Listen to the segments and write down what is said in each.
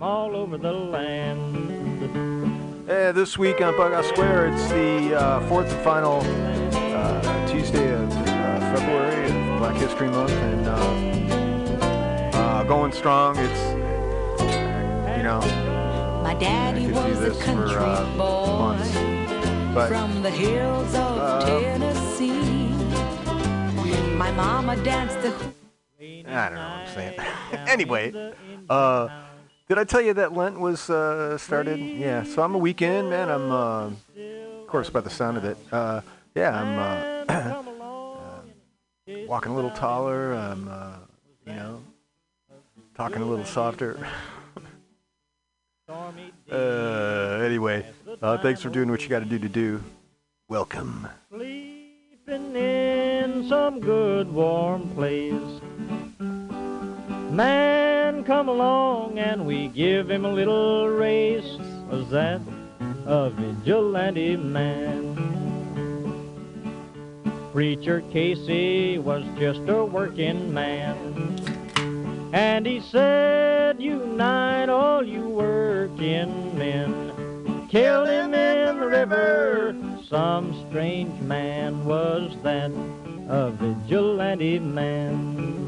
all over the land. Uh, this week on Bughouse Square, it's the uh, fourth and final uh, Tuesday of uh, February of Black History Month, and uh, uh, going strong. It's you know My daddy I could do was a this for, country uh, boy months, but from the hills of Uh, Tennessee. My mama danced the I don't know what I'm saying. anyway, uh, did I tell you that Lent was uh, started? Yeah, so I'm a weekend man. I'm, uh, of course, by the sound of it. Uh, yeah, I'm uh, uh, walking a little taller. I'm, uh, you know, talking a little softer. anyway, thanks for doing what you got to do to do. Welcome. Sleeping in some good warm place. Man, come along and we give him a little race. Was that a vigilante man? Preacher Casey was just a working man. And he said, Unite all you working men. Kill him in the river. Some strange man was that, a vigilante man.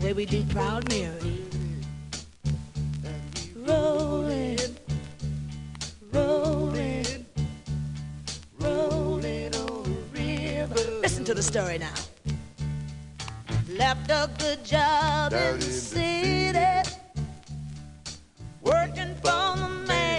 Way we do Proud Mary. Rolling, rolling, rolling on the river. Listen to the story now. Left a good job in the city, working for the man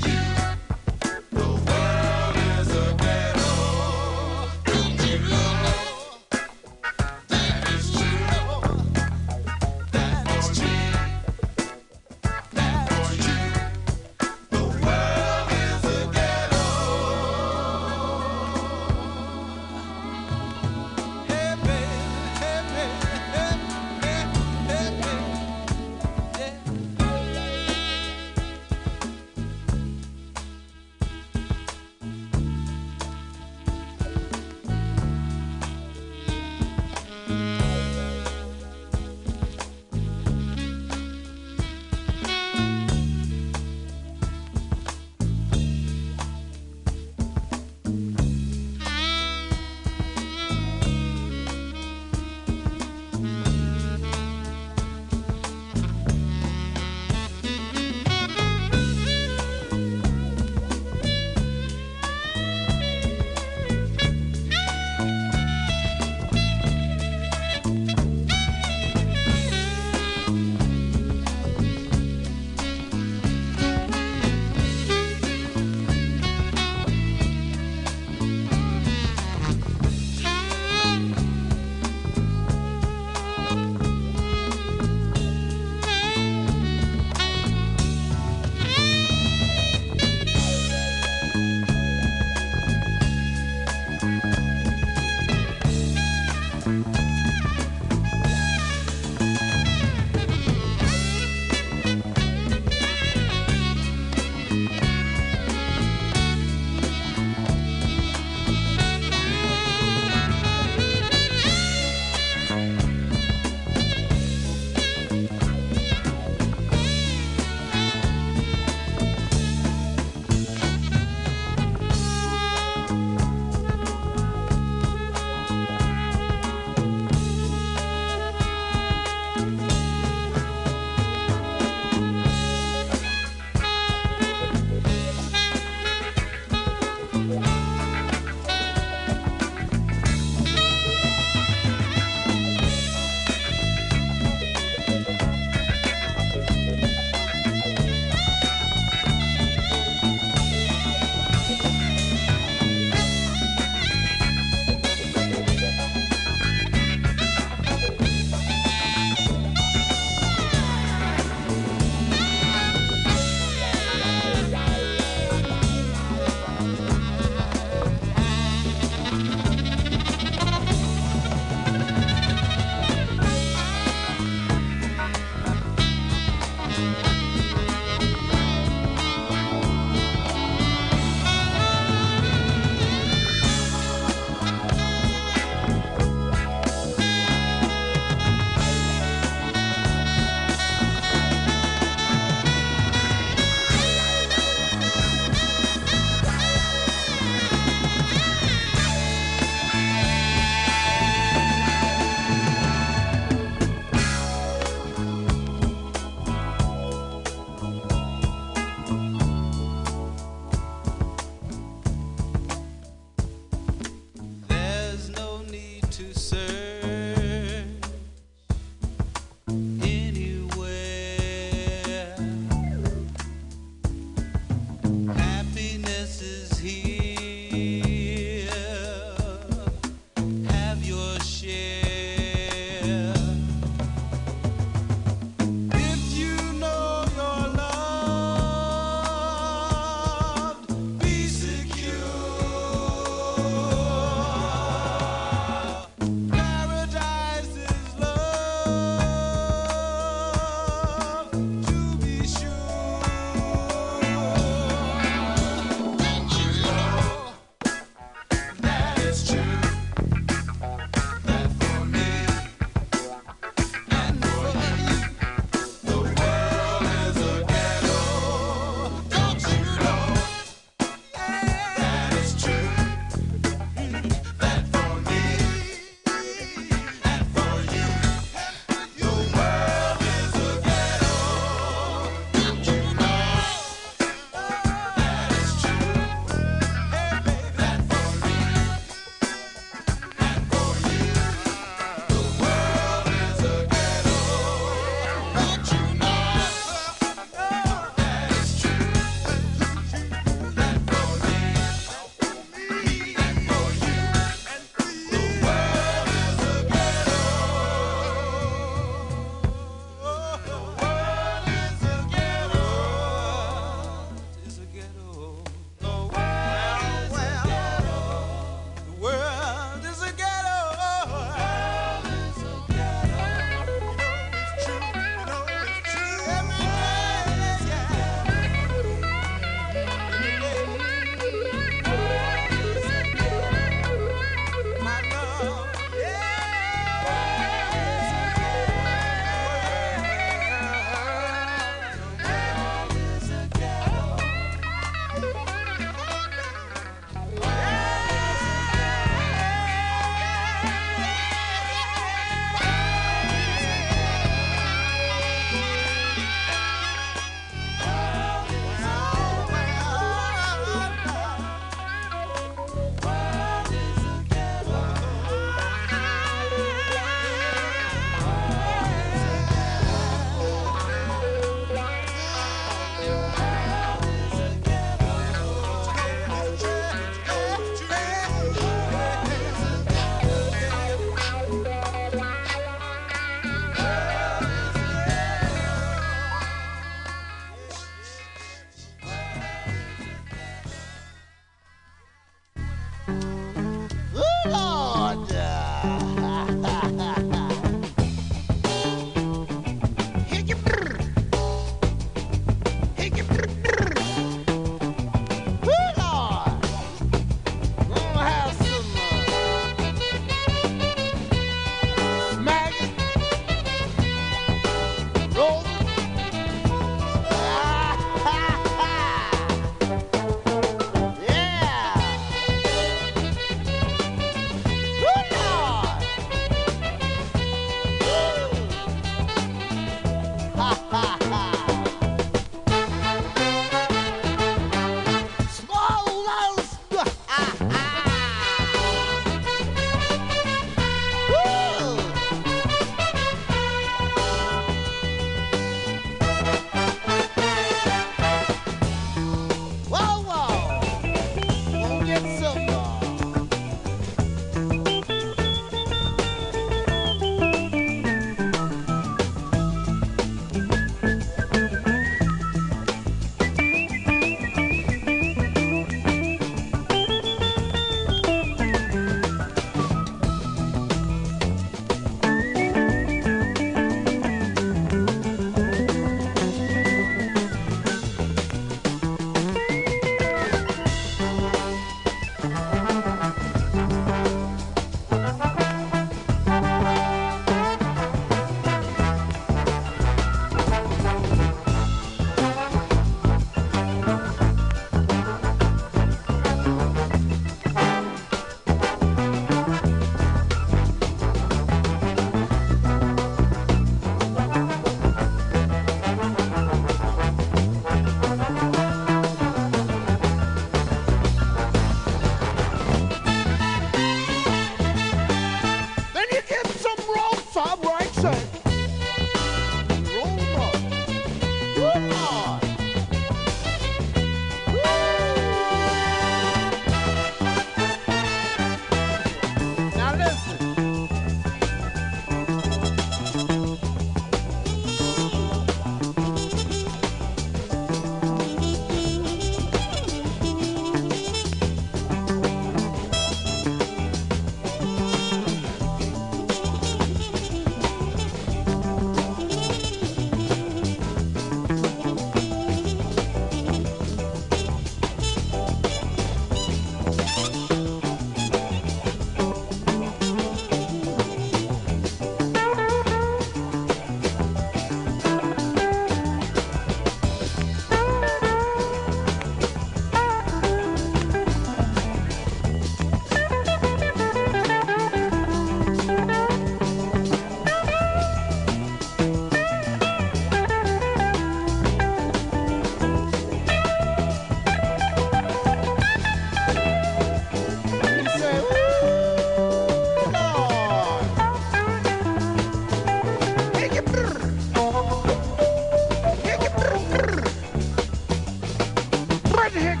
pretty hick.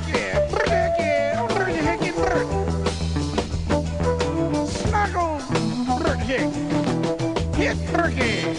Hit turkey.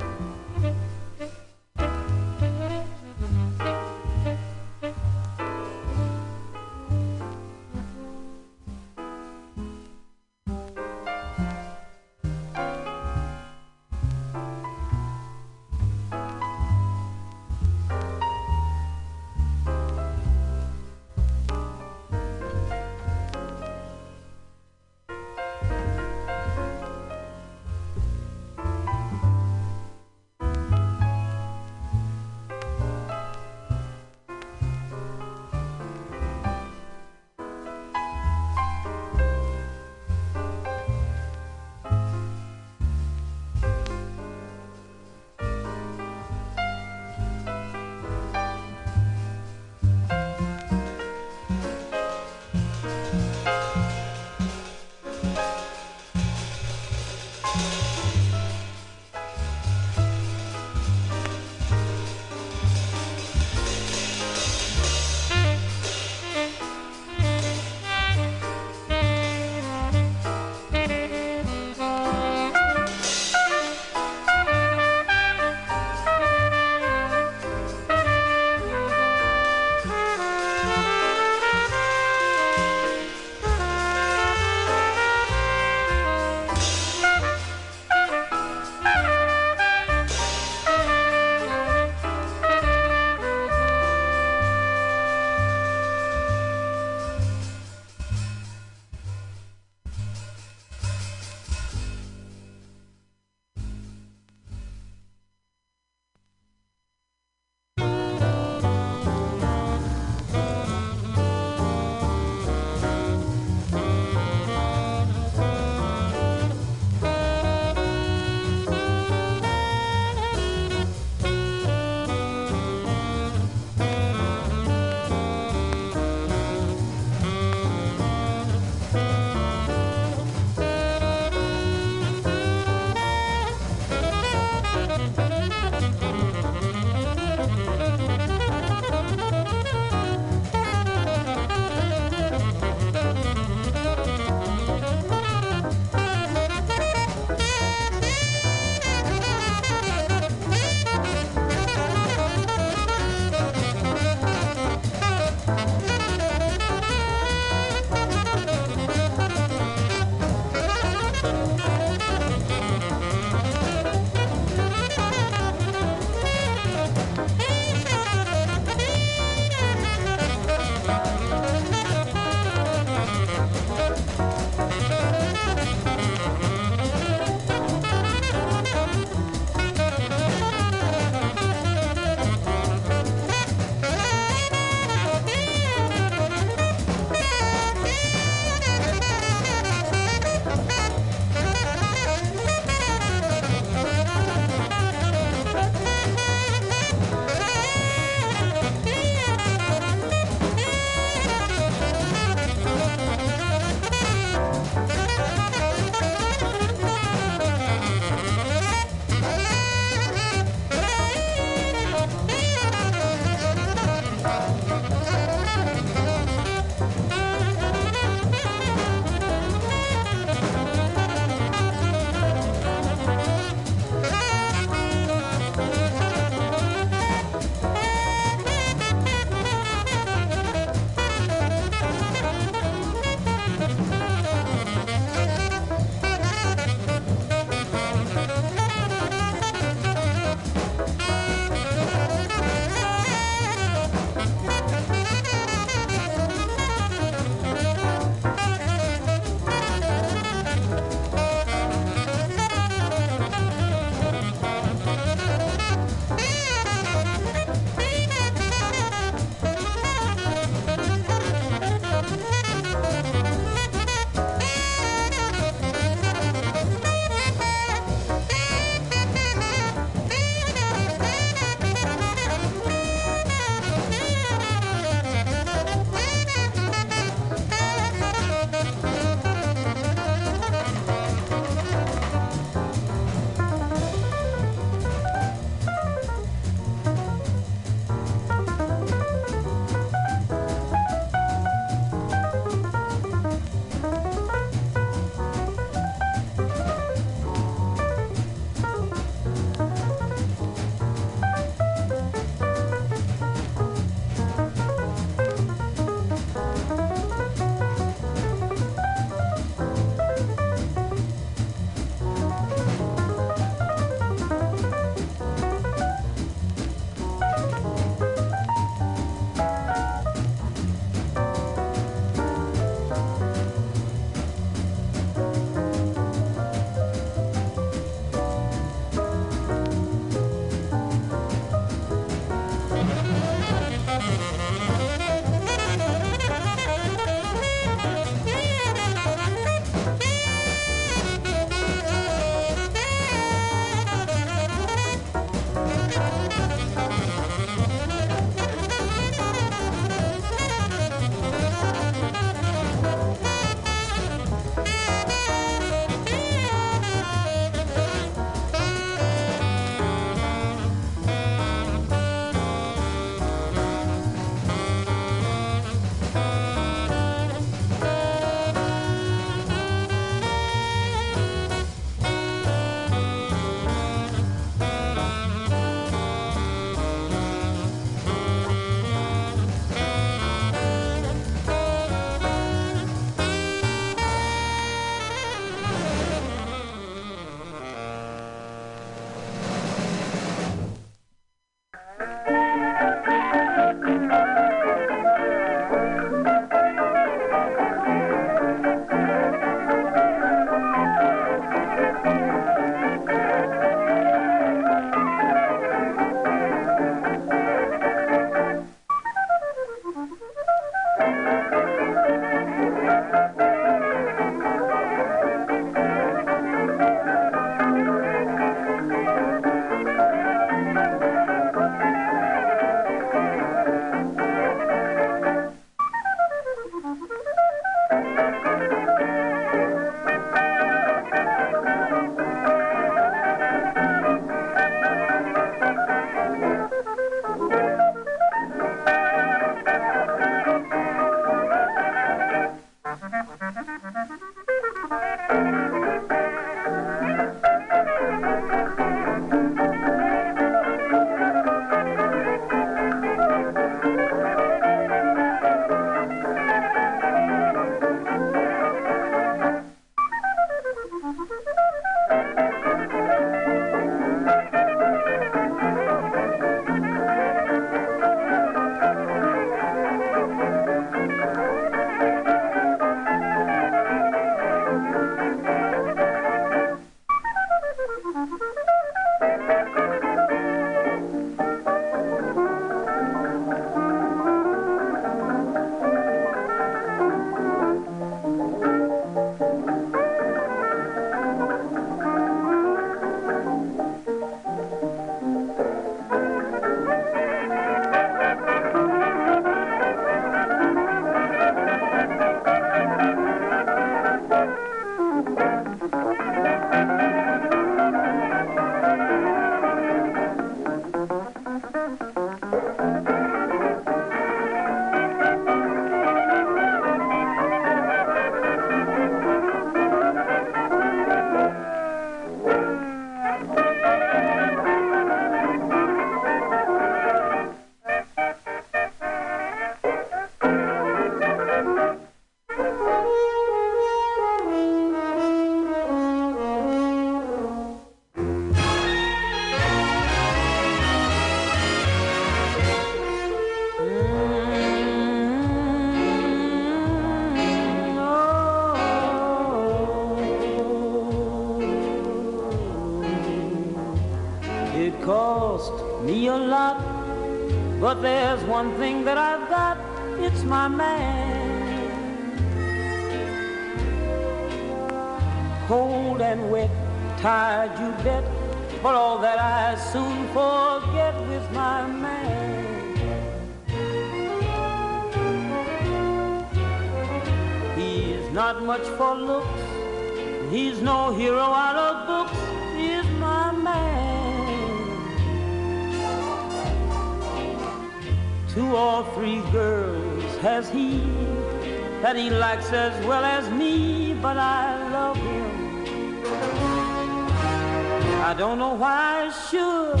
Don't know why I should.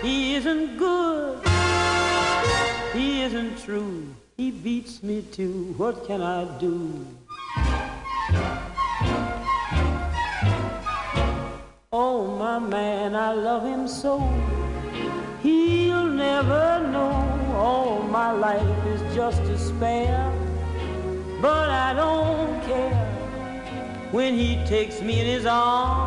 He isn't good. He isn't true. He beats me too. What can I do? Oh, my man, I love him so. He'll never know all my life is just spare. But I don't care when he takes me in his arms.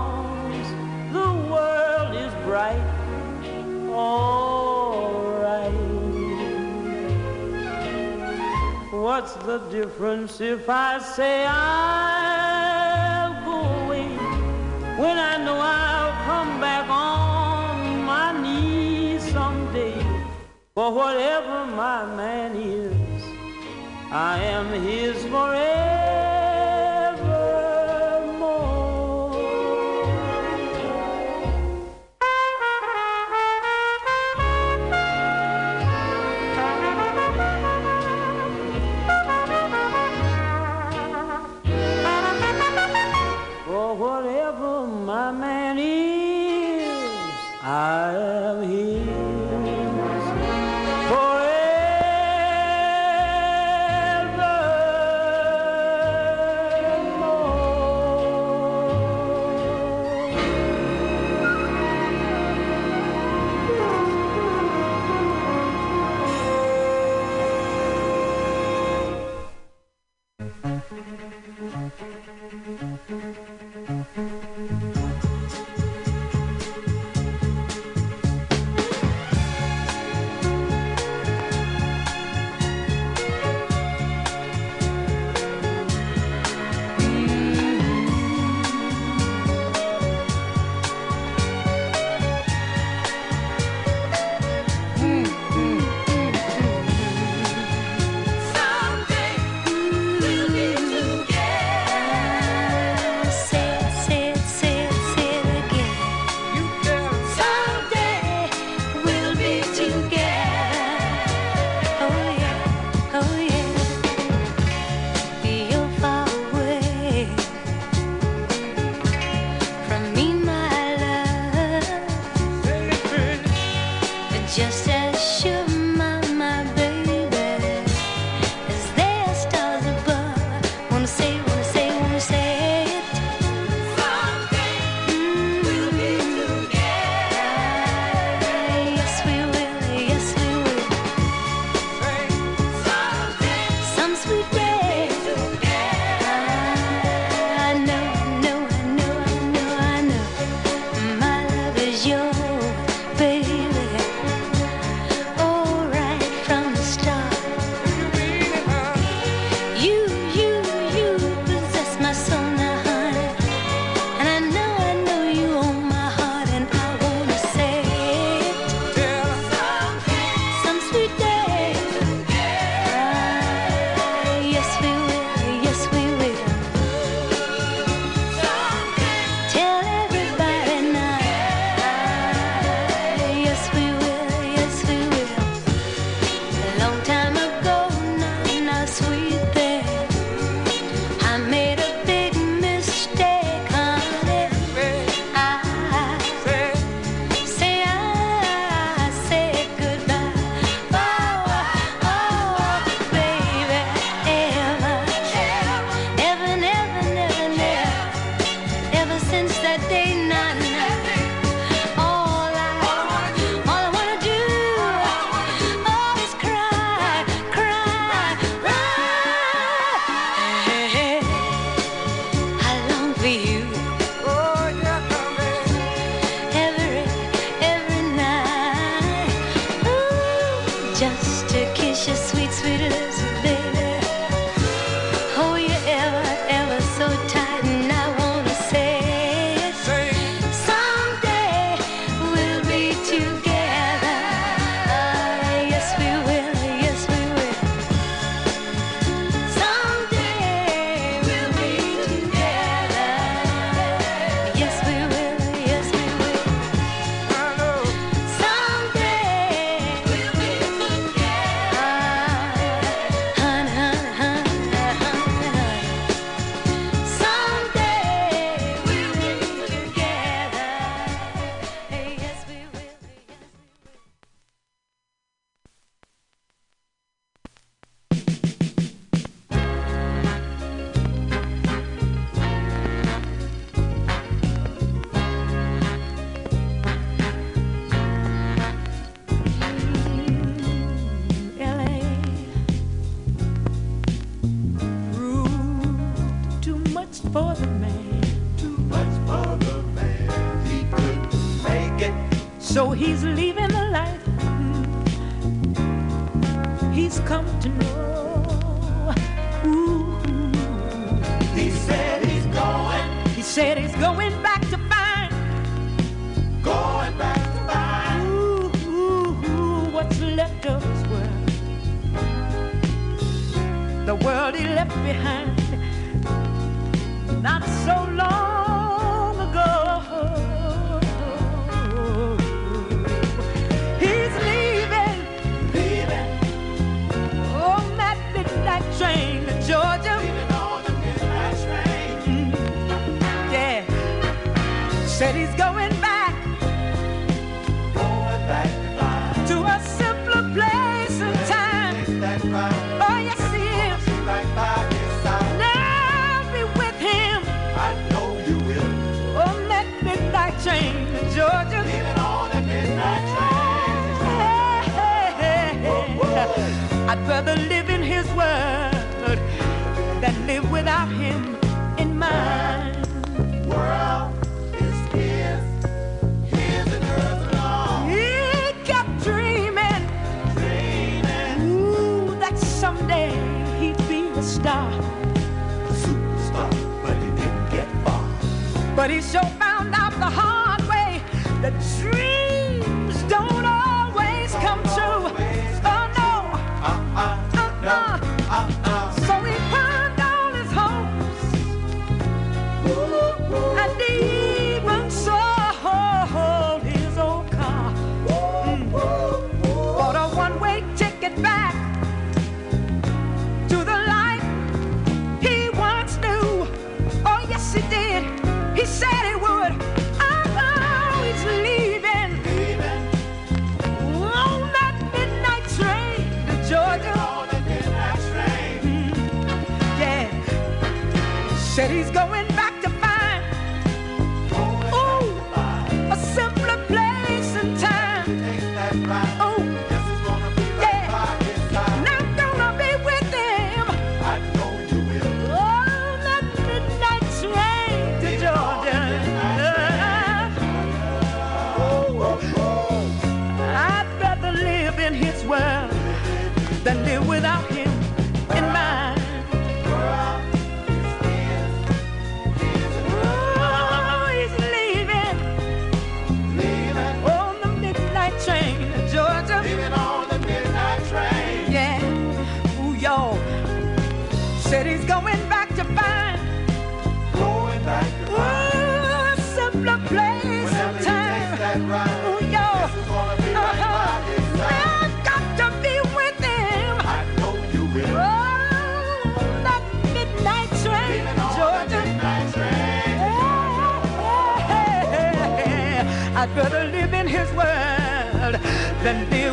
What's the difference if I say I'll go away when I know I'll come back on my knees someday? For whatever my man is, I am his forevermore. Than live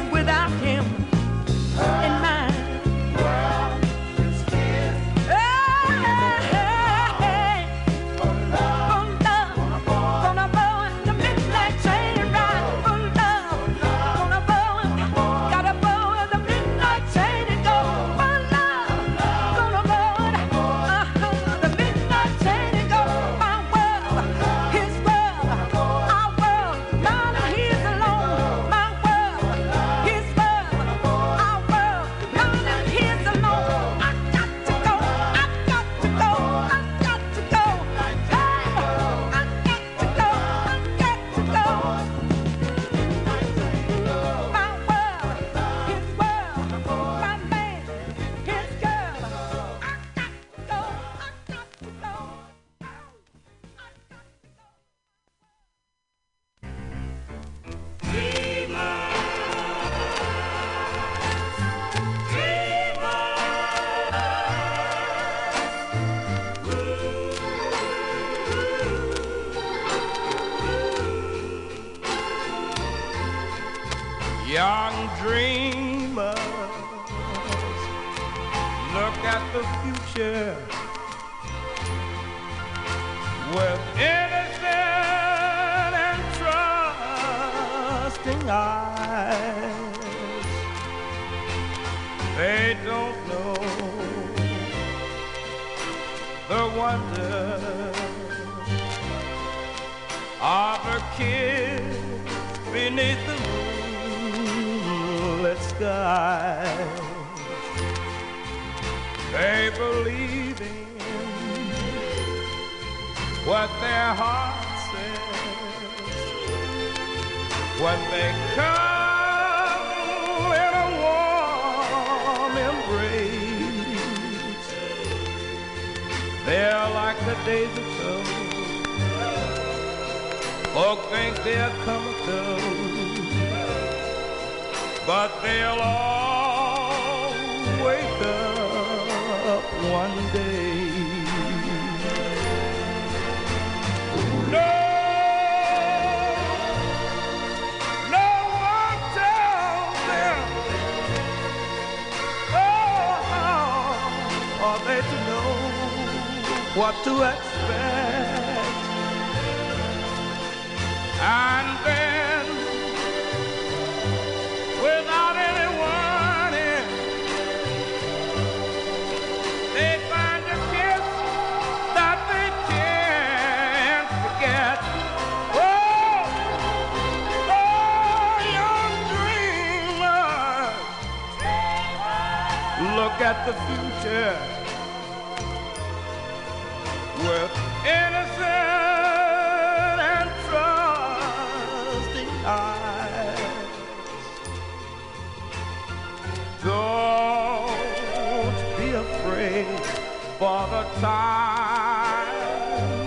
world innocent and trusting eyes. Don't be afraid for the time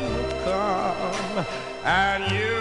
will come and you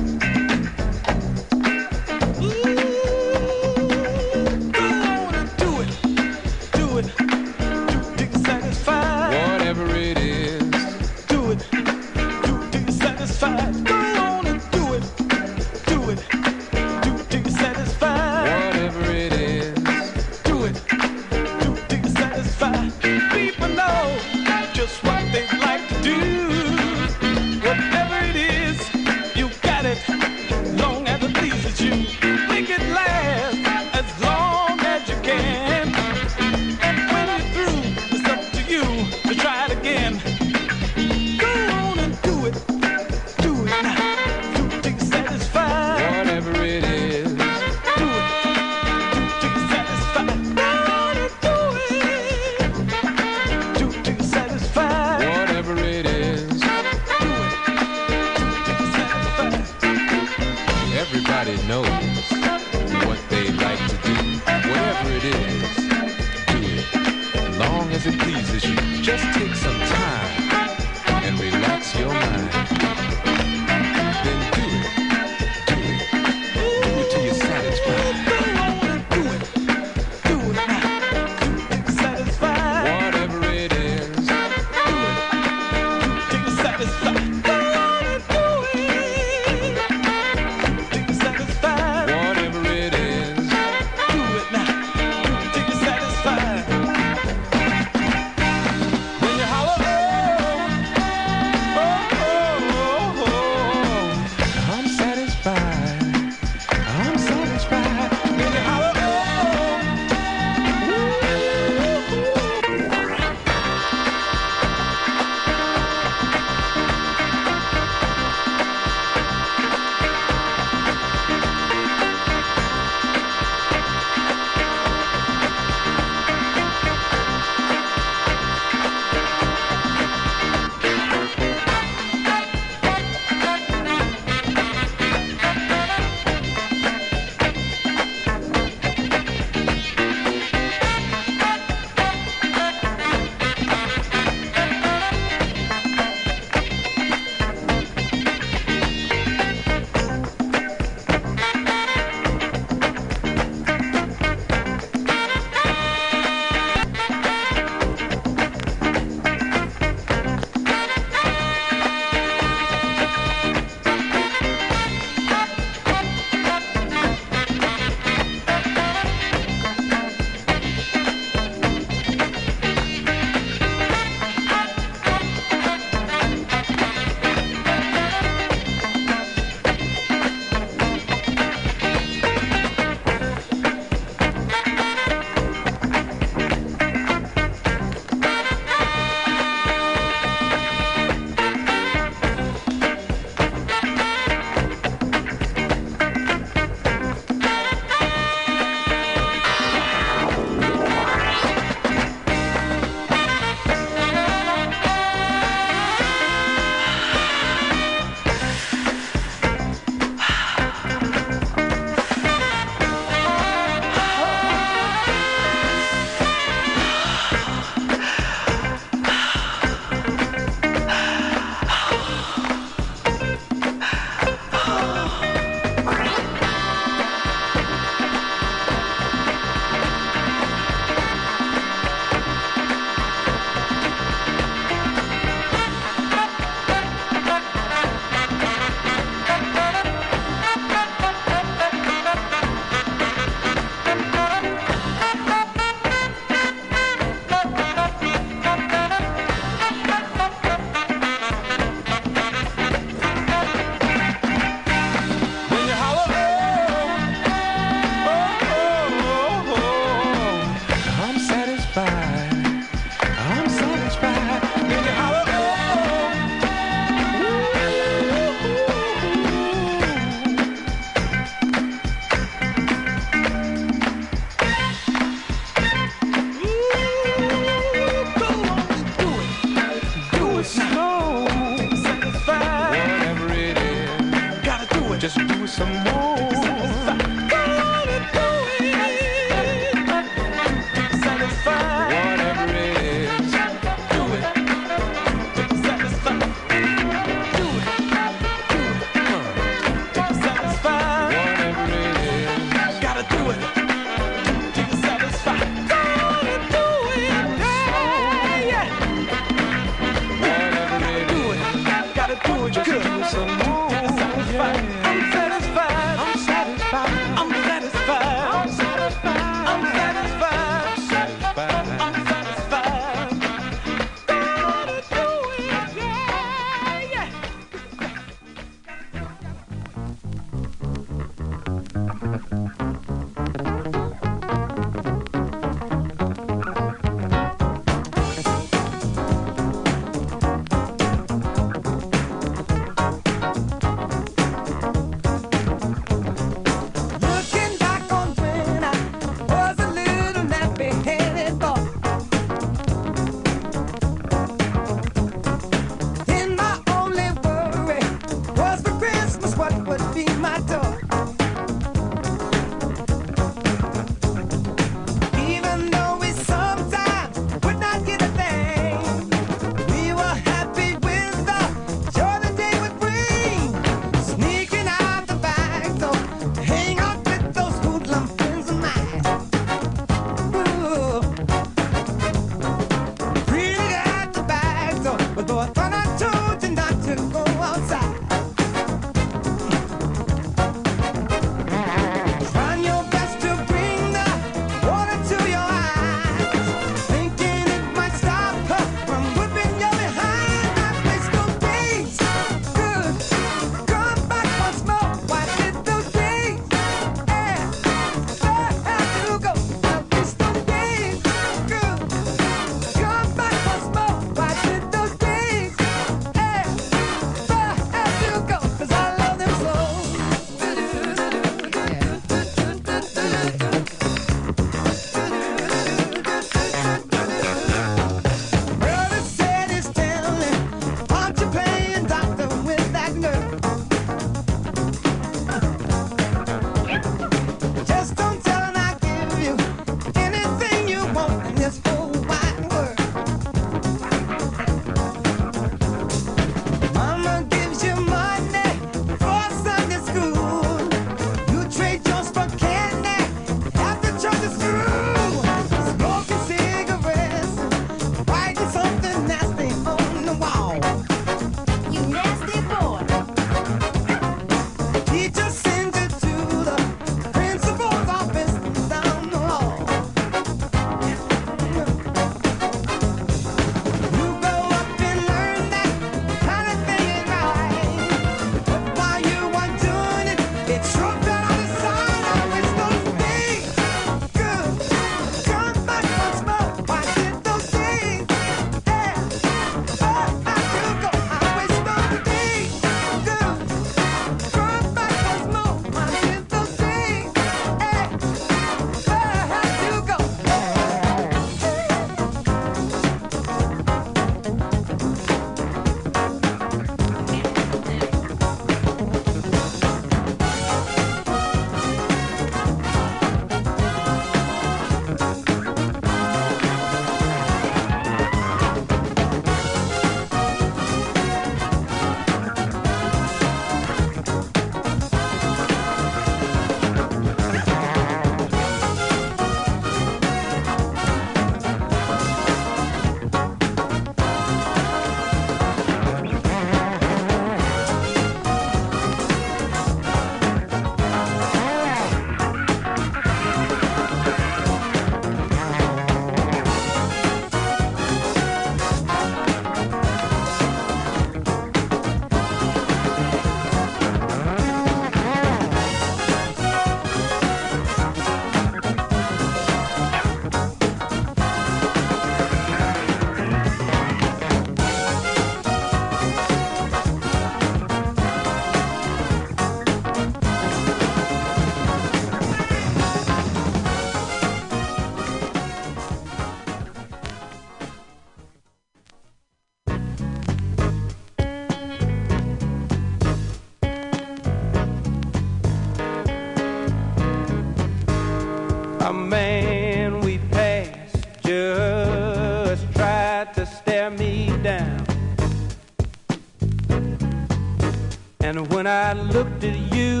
I looked at you,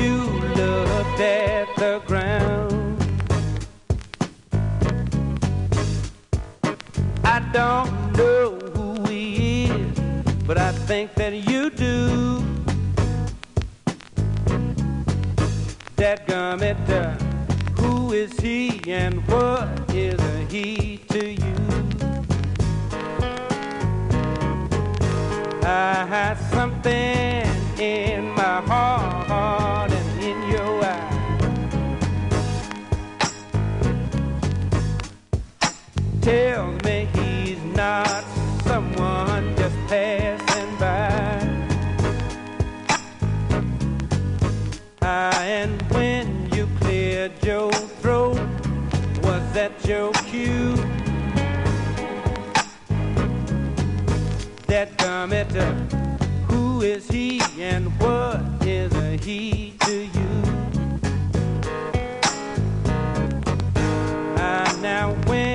you looked at the ground. I don't know who he is, but I think that you do. That gummit, who is he and what is he to you? I had something in my heart and in your eyes. Tell that tormentor? Who is he and what is a he to you? I now went.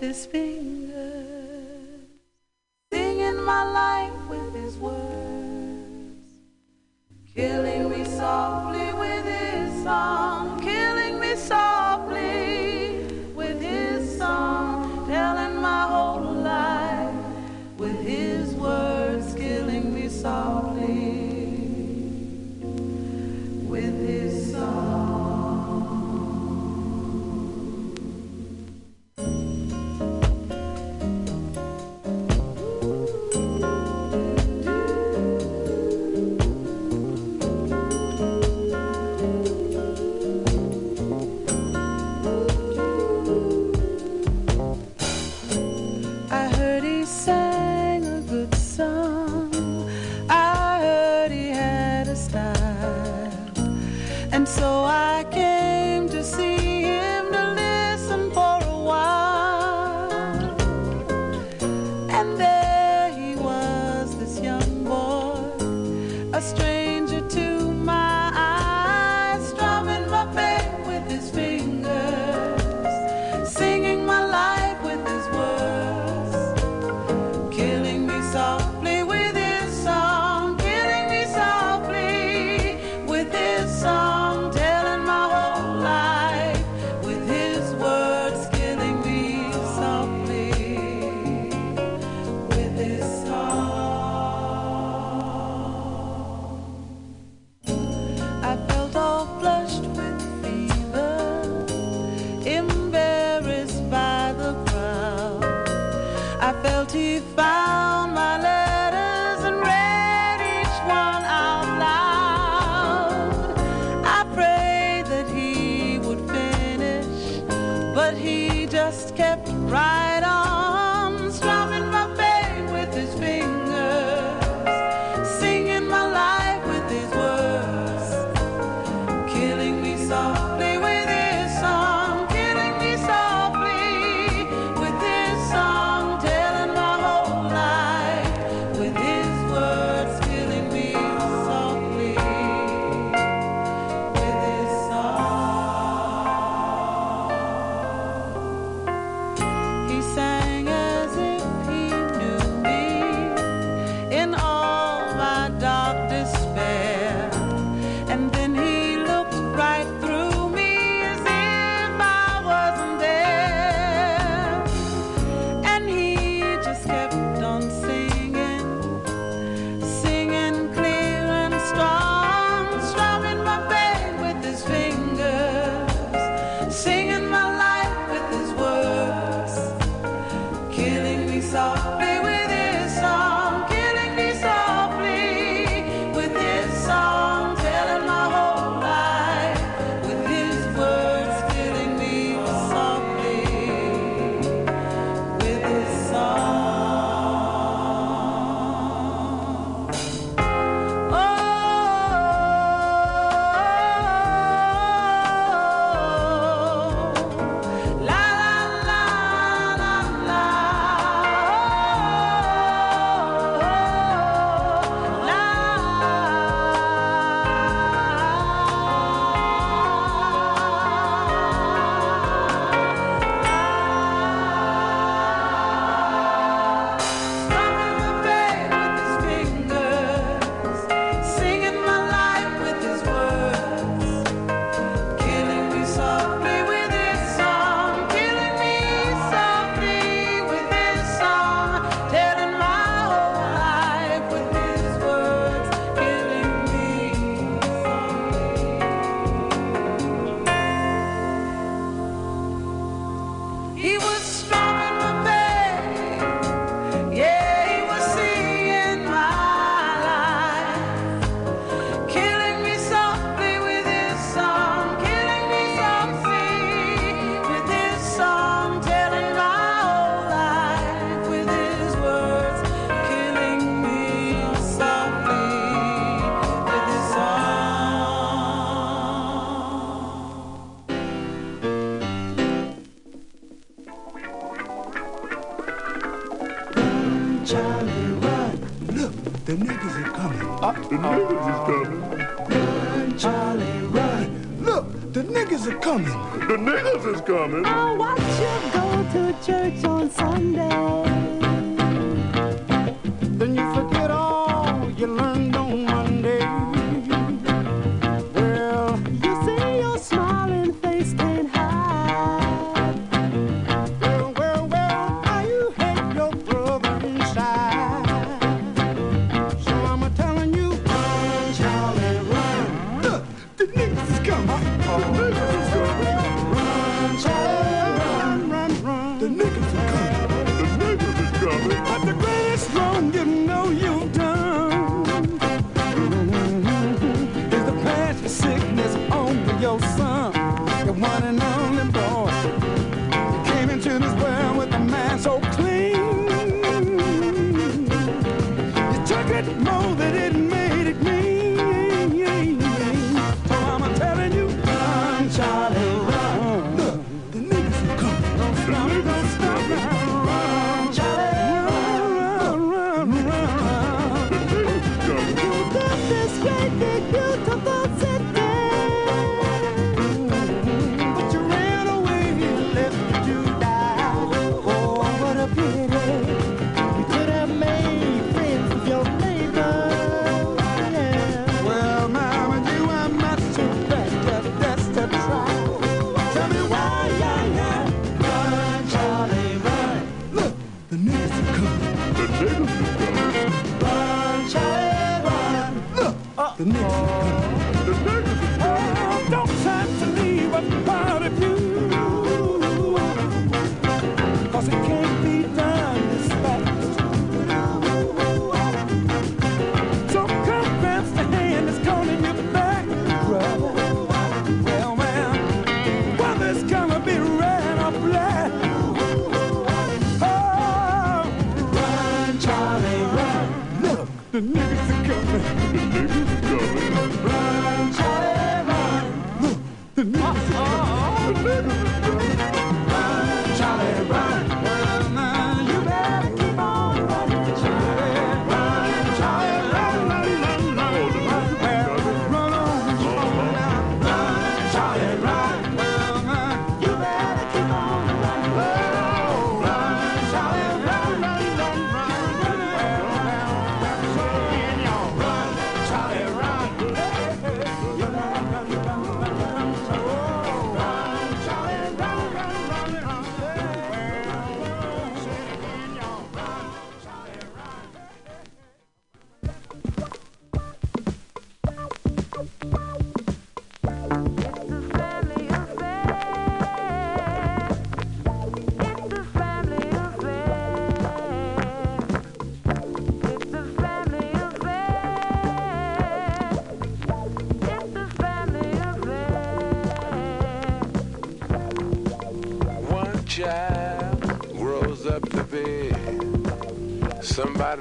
with his fingers, singing my life with his words, killing.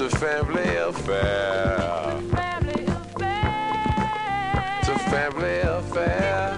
It's a family affair. It's a family affair. It's a family affair.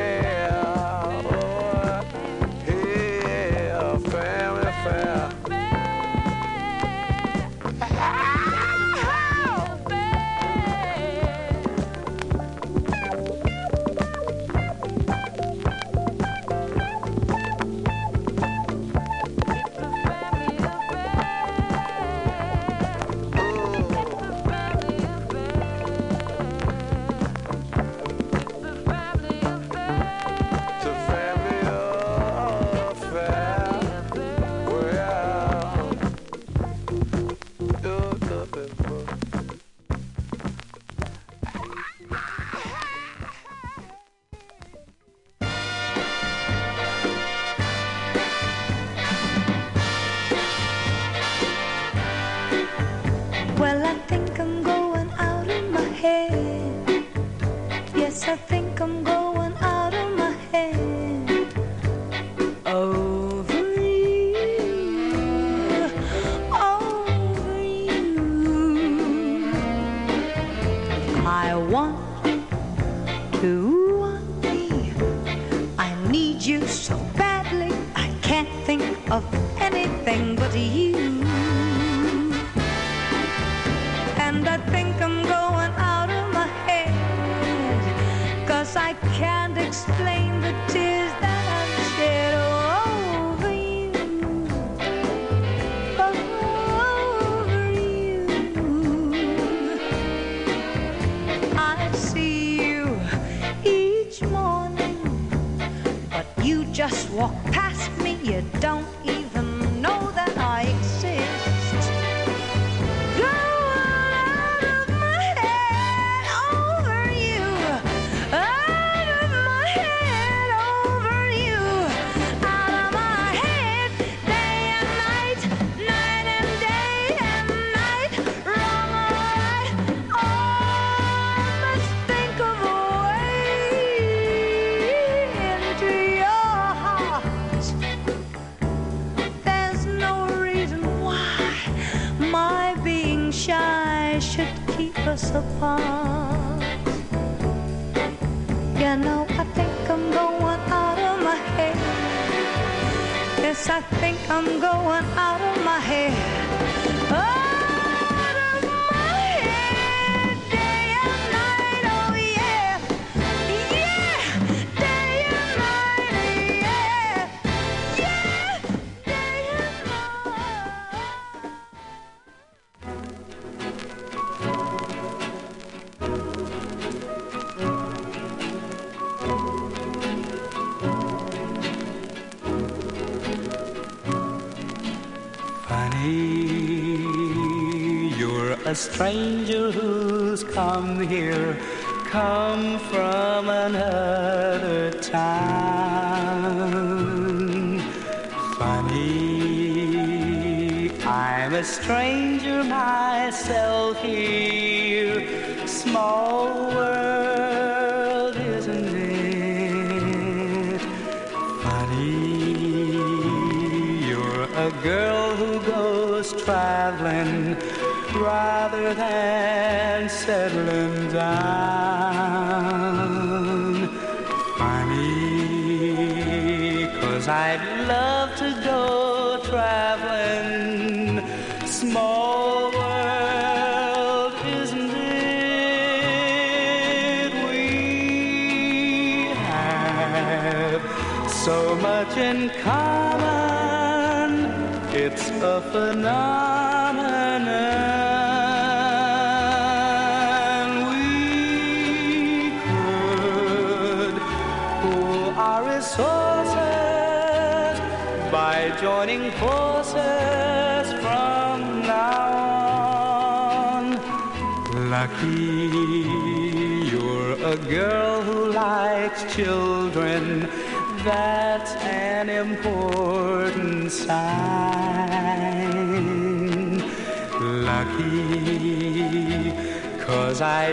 I want to want me. I need you so badly. I can't think of anything but you. And I think I'm going out of my head. Cause I can't explain the tears. just walk past me, you don't apart. You know, I think I'm going out of my head. Yes, I think I'm going out of my head. stranger who's come here, come from another town. Funny, I'm a stranger. than settling down. children, that's an important sign. Lucky, cause I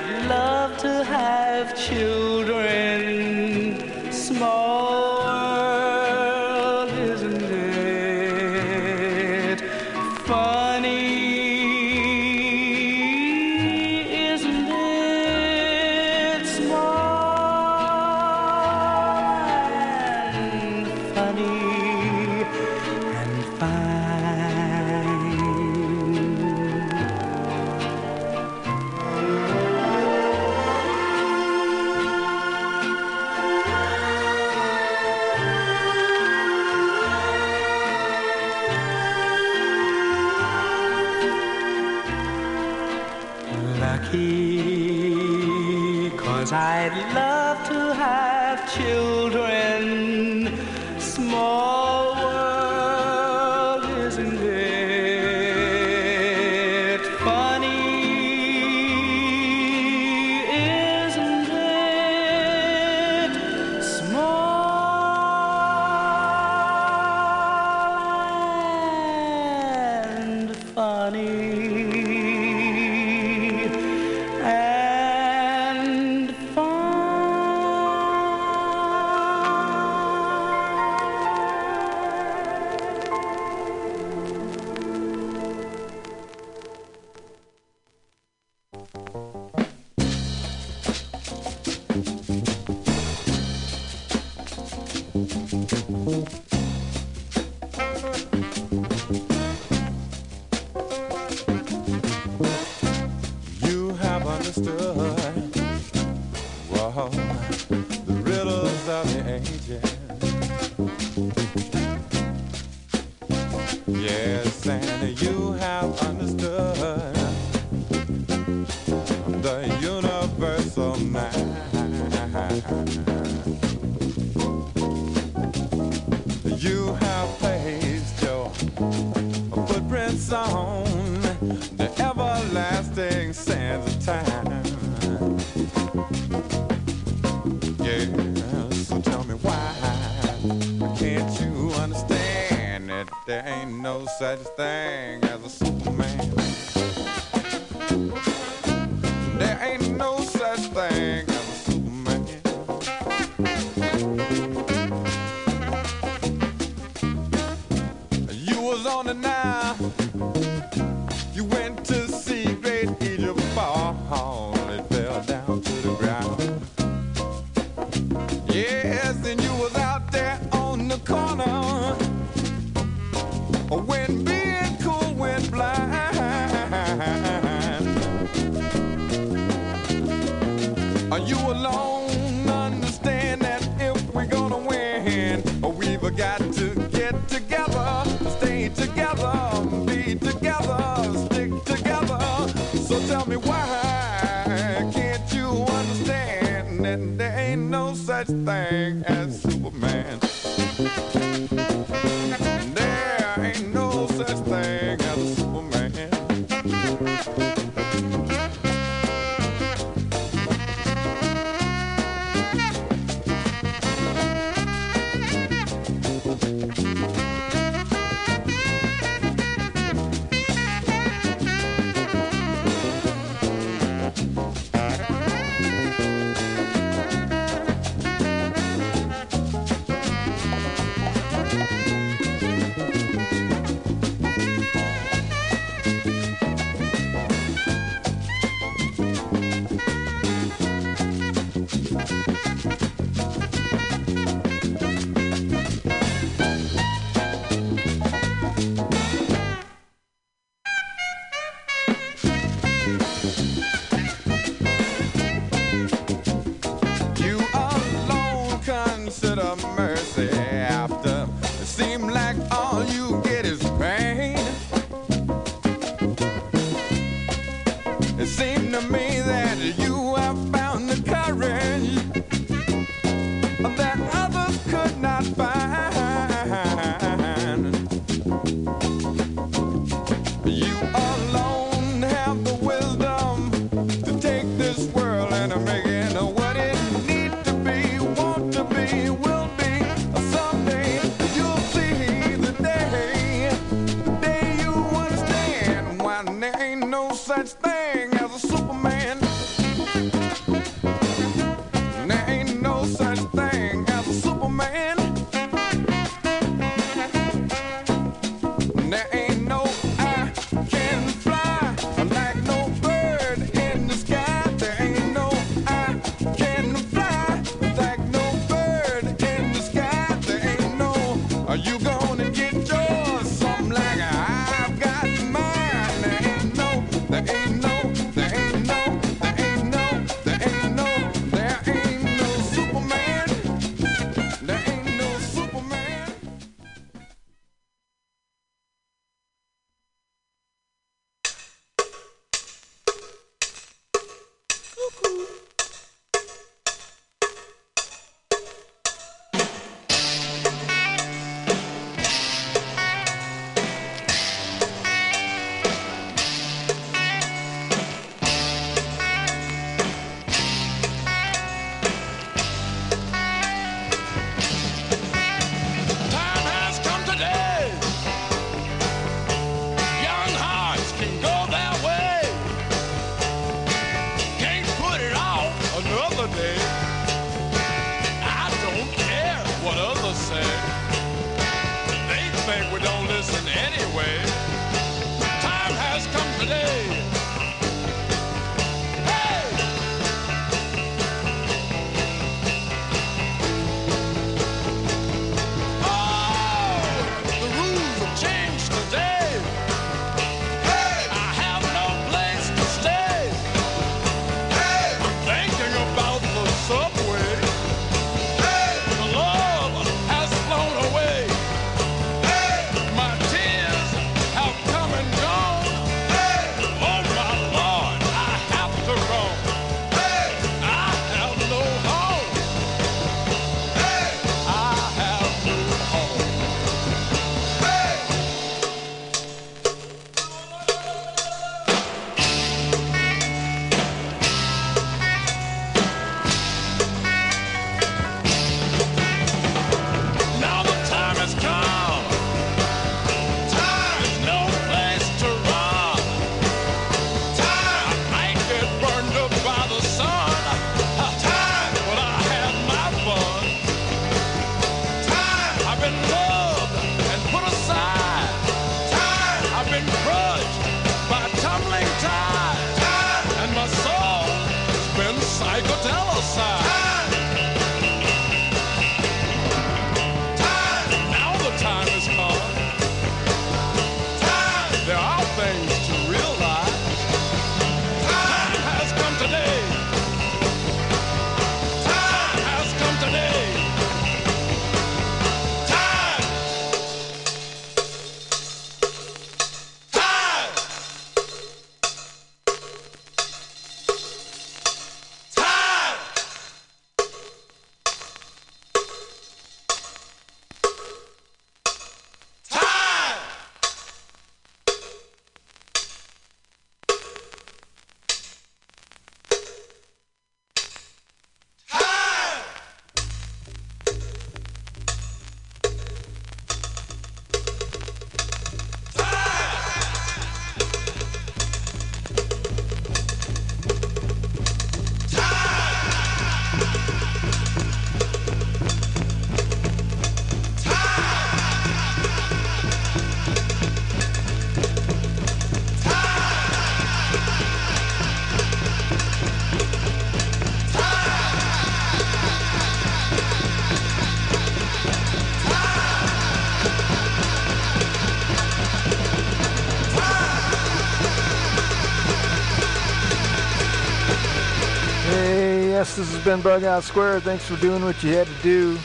Been Bug Out Square. Thanks for doing what you had to do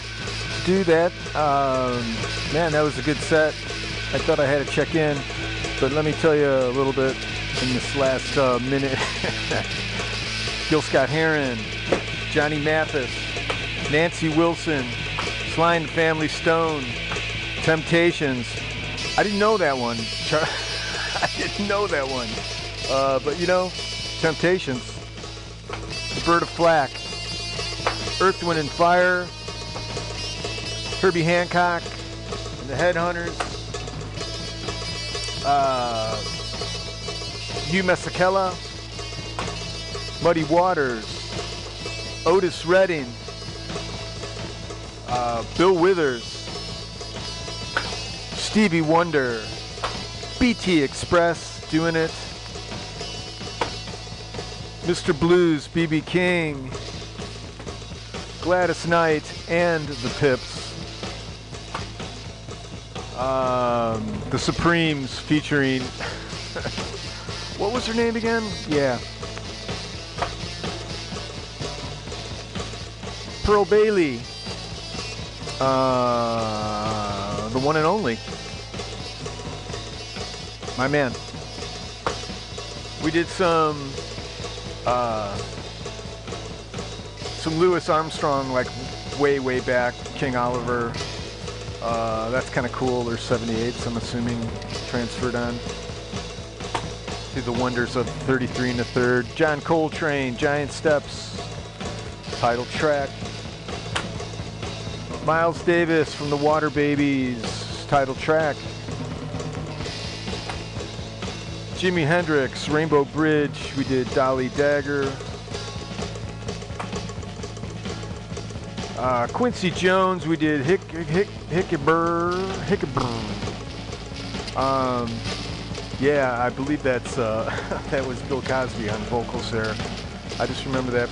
do that. Um, man, that was a good set. I thought I had to check in, but let me tell you a little bit in this last uh, minute. Gil Scott Heron, Johnny Mathis, Nancy Wilson, Sly and the Family Stone, Temptations. I didn't know that one. I didn't know that one. Uh, but you know, Temptations, Bird of Flack, Earth, Wind, and Fire, Herbie Hancock, and the Headhunters, uh, Hugh Masekela, Muddy Waters, Otis Redding, uh, Bill Withers, Stevie Wonder, BT Express doing it, Mr. Blues, BB King, Gladys Knight, and the Pips. Um, the Supremes featuring. what was her name again? Yeah. Pearl Bailey. Uh, the one and only. My man. We did some uh, some Louis Armstrong, like way, way back, King Oliver. Uh, that's kind of cool. There's 78s, I'm assuming, transferred on. To the wonders of 33 and a third. John Coltrane, Giant Steps, title track. Miles Davis from the Water Babies, title track. Jimi Hendrix, Rainbow Bridge. We did Dolly Dagger. Uh, Quincy Jones, we did Hick Hick Hickabur Hickabur. Um, yeah, I believe that's uh, that was Bill Cosby on vocals there. I just remember that